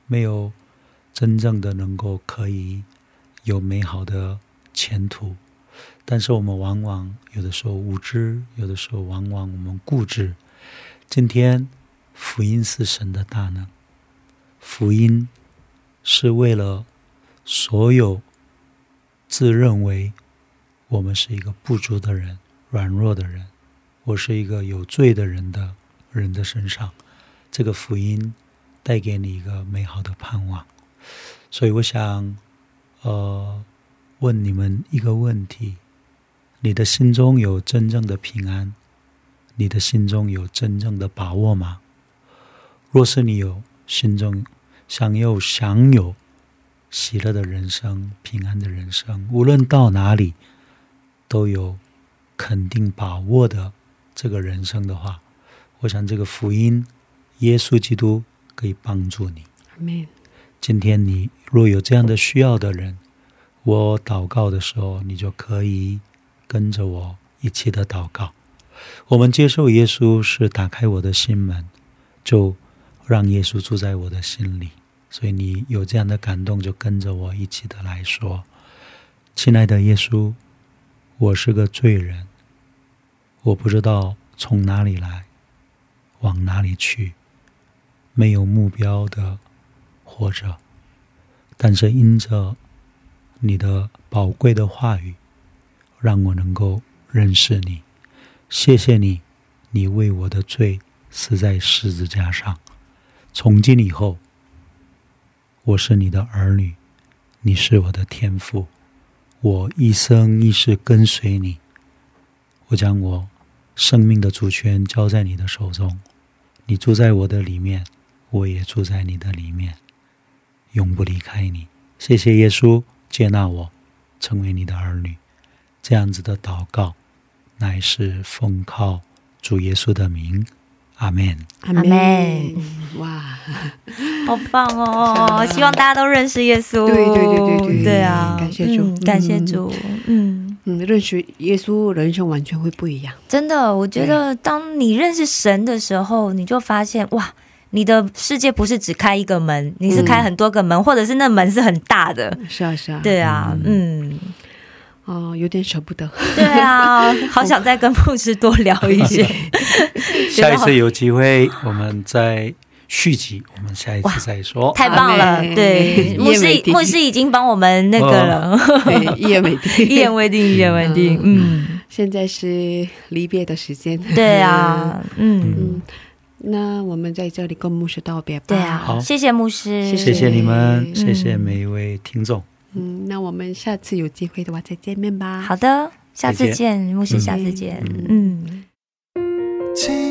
没有真正的能够可以有美好的前途。但是我们往往有的时候无知，有的时候往往我们固执。今天福音是神的大能，福音是为了所有自认为我们是一个不足的人、软弱的人，我是一个有罪的人的人的身上，这个福音带给你一个美好的盼望。所以我想，呃，问你们一个问题：你的心中有真正的平安？你的心中有真正的把握吗？若是你有心中想要享有喜乐的人生、平安的人生，无论到哪里都有肯定把握的这个人生的话，我想这个福音，耶稣基督可以帮助你。今天你若有这样的需要的人，我祷告的时候，你就可以跟着我一起的祷告。我们接受耶稣是打开我的心门，就让耶稣住在我的心里。所以你有这样的感动，就跟着我一起的来说：“亲爱的耶稣，我是个罪人，我不知道从哪里来，往哪里去，没有目标的。”活着，但是因着你的宝贵的话语，让我能够认识你。谢谢你，你为我的罪死在十字架上。从今以后，我是你的儿女，你是我的天父，我一生一世跟随你。我将我生命的主权交在你的手中，你住在我的里面，我也住在你的里面。永不离开你。谢谢耶稣接纳我，成为你的儿女。这样子的祷告，乃是奉靠主耶稣的名。阿门。阿门哇，好棒哦！希望大家都认识耶稣。对对对对对对啊！感谢主嗯感谢主。嗯，嗯，认识耶稣，人生完全会不一样。真的，我觉得当你认识神的时候，你就发现哇。你的世界不是只开一个门，你是开很多个门，嗯、或者是那门是很大的。是啊，是啊。对啊，嗯，哦、呃，有点舍不得。对啊，好想再跟牧师多聊一些。下一次有机会，我们再续集，我们下一次再说。太棒了，对，牧师牧师已经帮我们那个了，对，一言为定，一言为定，一言为定。嗯，现在是离别的时间。对啊，嗯。嗯那我们在这里跟牧师道别吧。对啊，好，谢谢牧师，谢谢你们，谢谢每一位听众。嗯，那我们下次有机会的话再见面吧。好的，下次见，牧师，下次见。嗯。지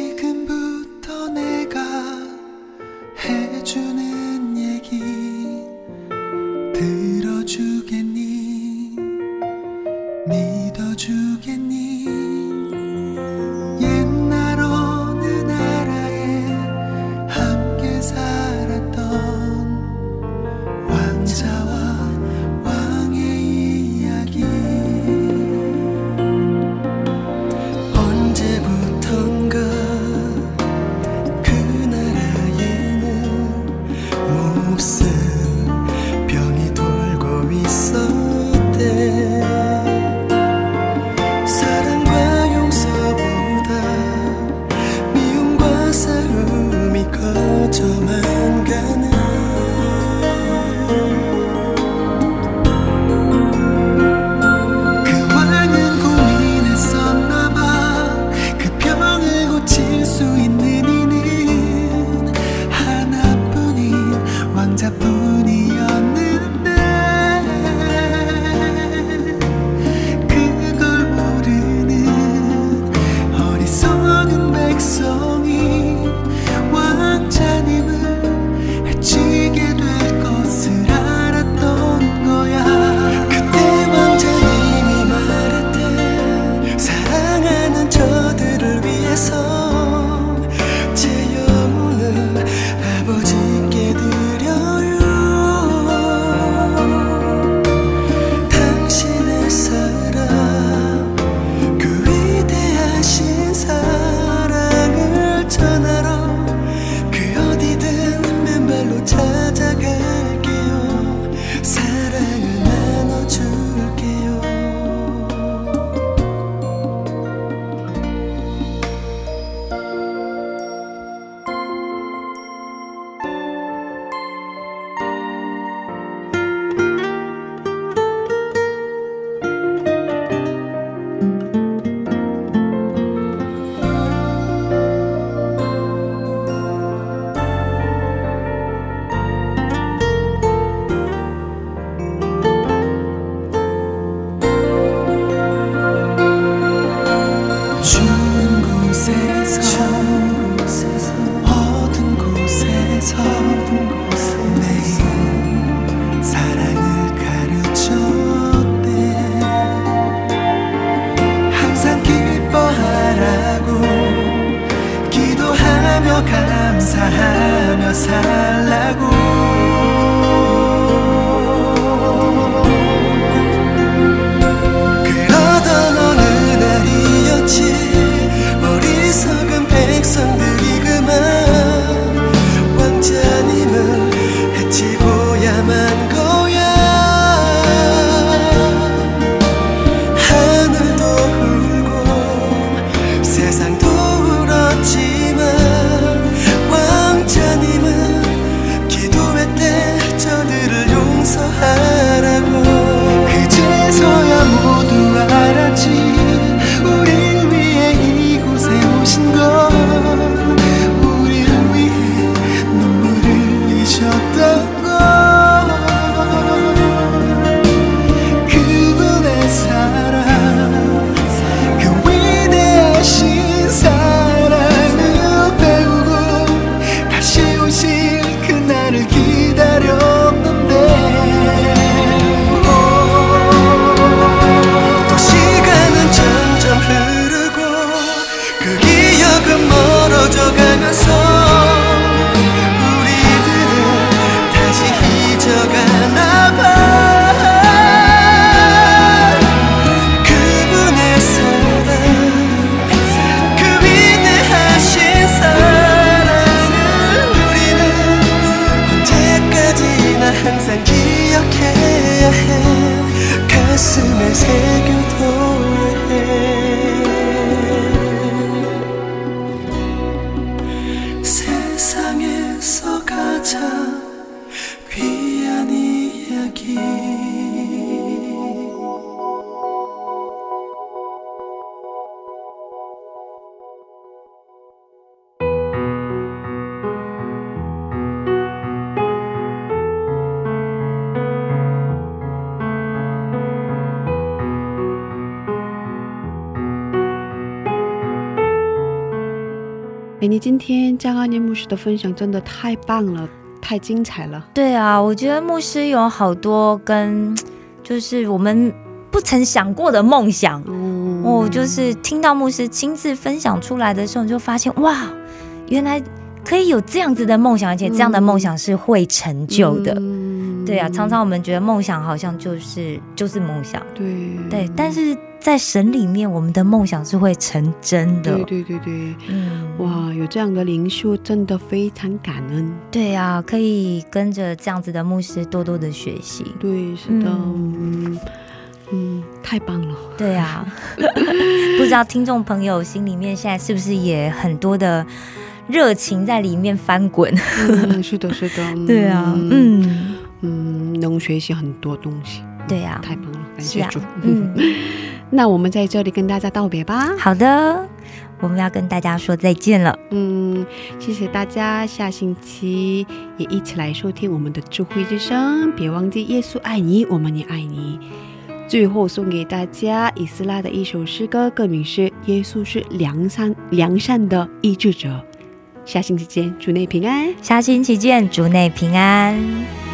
的分享真的太棒了，太精彩了。对啊，我觉得牧师有好多跟 就是我们不曾想过的梦想。嗯哦，就是听到牧师亲自分享出来的时候，你就发现哇，原来可以有这样子的梦想，而且这样的梦想是会成就的。嗯对啊，常常我们觉得梦想好像就是就是梦想，对对，但是在神里面，我们的梦想是会成真的。对对对对，嗯，哇，有这样的灵修，真的非常感恩。对啊，可以跟着这样子的牧师多多的学习。对，是的，嗯嗯，太棒了。对啊，不知道听众朋友心里面现在是不是也很多的热情在里面翻滚？嗯，是的，是的。嗯 对啊，嗯，嗯，能学习很多东西，对啊，太棒了，感谢主。，嗯，那我们在这里跟大家道别吧。好的，我们要跟大家说再见了。嗯，谢谢大家，下星期也一起来收听我们的智慧之声。别忘记，耶稣爱你，我们也爱你。最后送给大家以斯拉的一首诗歌，歌名是《耶稣是良善良善的医治者》。下星期见，主内平安。下星期见，主内平安。